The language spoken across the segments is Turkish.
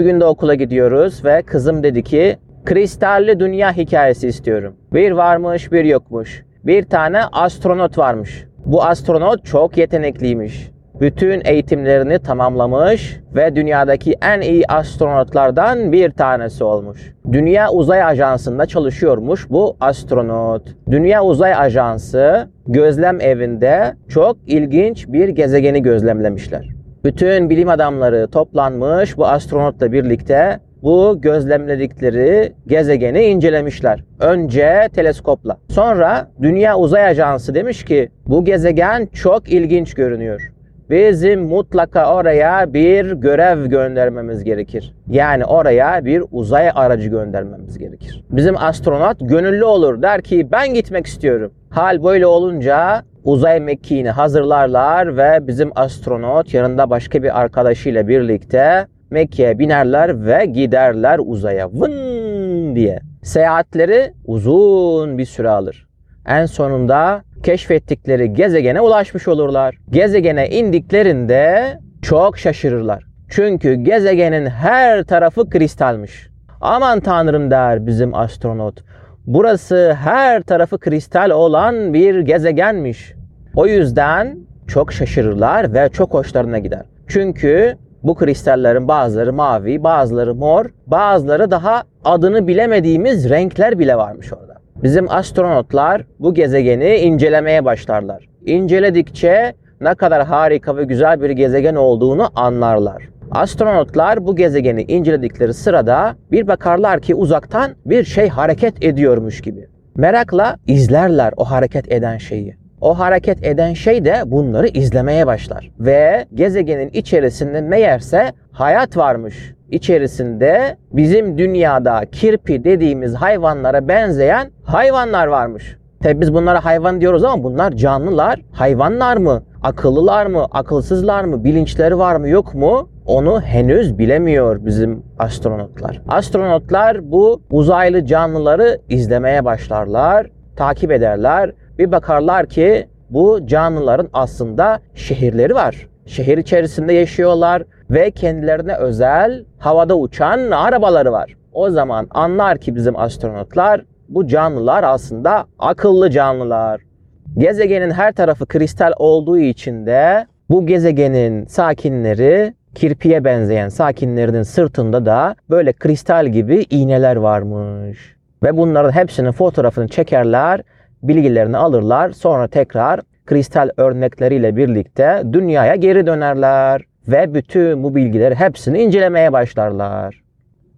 Bir gün de okula gidiyoruz ve kızım dedi ki kristalli dünya hikayesi istiyorum. Bir varmış bir yokmuş. Bir tane astronot varmış. Bu astronot çok yetenekliymiş. Bütün eğitimlerini tamamlamış ve dünyadaki en iyi astronotlardan bir tanesi olmuş. Dünya Uzay Ajansı'nda çalışıyormuş bu astronot. Dünya Uzay Ajansı gözlem evinde çok ilginç bir gezegeni gözlemlemişler. Bütün bilim adamları toplanmış bu astronotla birlikte bu gözlemledikleri gezegeni incelemişler. Önce teleskopla. Sonra Dünya Uzay Ajansı demiş ki bu gezegen çok ilginç görünüyor. Bizim mutlaka oraya bir görev göndermemiz gerekir. Yani oraya bir uzay aracı göndermemiz gerekir. Bizim astronot gönüllü olur der ki ben gitmek istiyorum. Hal böyle olunca uzay mekiğini hazırlarlar ve bizim astronot yanında başka bir arkadaşıyla birlikte Mekke'ye binerler ve giderler uzaya. Vın diye. Seyahatleri uzun bir süre alır. En sonunda keşfettikleri gezegene ulaşmış olurlar. Gezegene indiklerinde çok şaşırırlar. Çünkü gezegenin her tarafı kristalmiş. Aman tanrım der bizim astronot. Burası her tarafı kristal olan bir gezegenmiş. O yüzden çok şaşırırlar ve çok hoşlarına gider. Çünkü bu kristallerin bazıları mavi, bazıları mor, bazıları daha adını bilemediğimiz renkler bile varmış orada. Bizim astronotlar bu gezegeni incelemeye başlarlar. İnceledikçe ne kadar harika ve güzel bir gezegen olduğunu anlarlar. Astronotlar bu gezegeni inceledikleri sırada bir bakarlar ki uzaktan bir şey hareket ediyormuş gibi. Merakla izlerler o hareket eden şeyi. O hareket eden şey de bunları izlemeye başlar. Ve gezegenin içerisinde meğerse hayat varmış. İçerisinde bizim dünyada kirpi dediğimiz hayvanlara benzeyen hayvanlar varmış. Tabi biz bunlara hayvan diyoruz ama bunlar canlılar. Hayvanlar mı? Akıllılar mı? Akılsızlar mı? Bilinçleri var mı yok mu? Onu henüz bilemiyor bizim astronotlar. Astronotlar bu uzaylı canlıları izlemeye başlarlar, takip ederler. Bir bakarlar ki bu canlıların aslında şehirleri var. Şehir içerisinde yaşıyorlar ve kendilerine özel havada uçan arabaları var. O zaman anlar ki bizim astronotlar bu canlılar aslında akıllı canlılar. Gezegenin her tarafı kristal olduğu için de bu gezegenin sakinleri kirpiye benzeyen sakinlerinin sırtında da böyle kristal gibi iğneler varmış. Ve bunların hepsinin fotoğrafını çekerler, bilgilerini alırlar. Sonra tekrar kristal örnekleriyle birlikte dünyaya geri dönerler ve bütün bu bilgileri hepsini incelemeye başlarlar.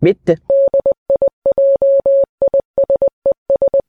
Bitti.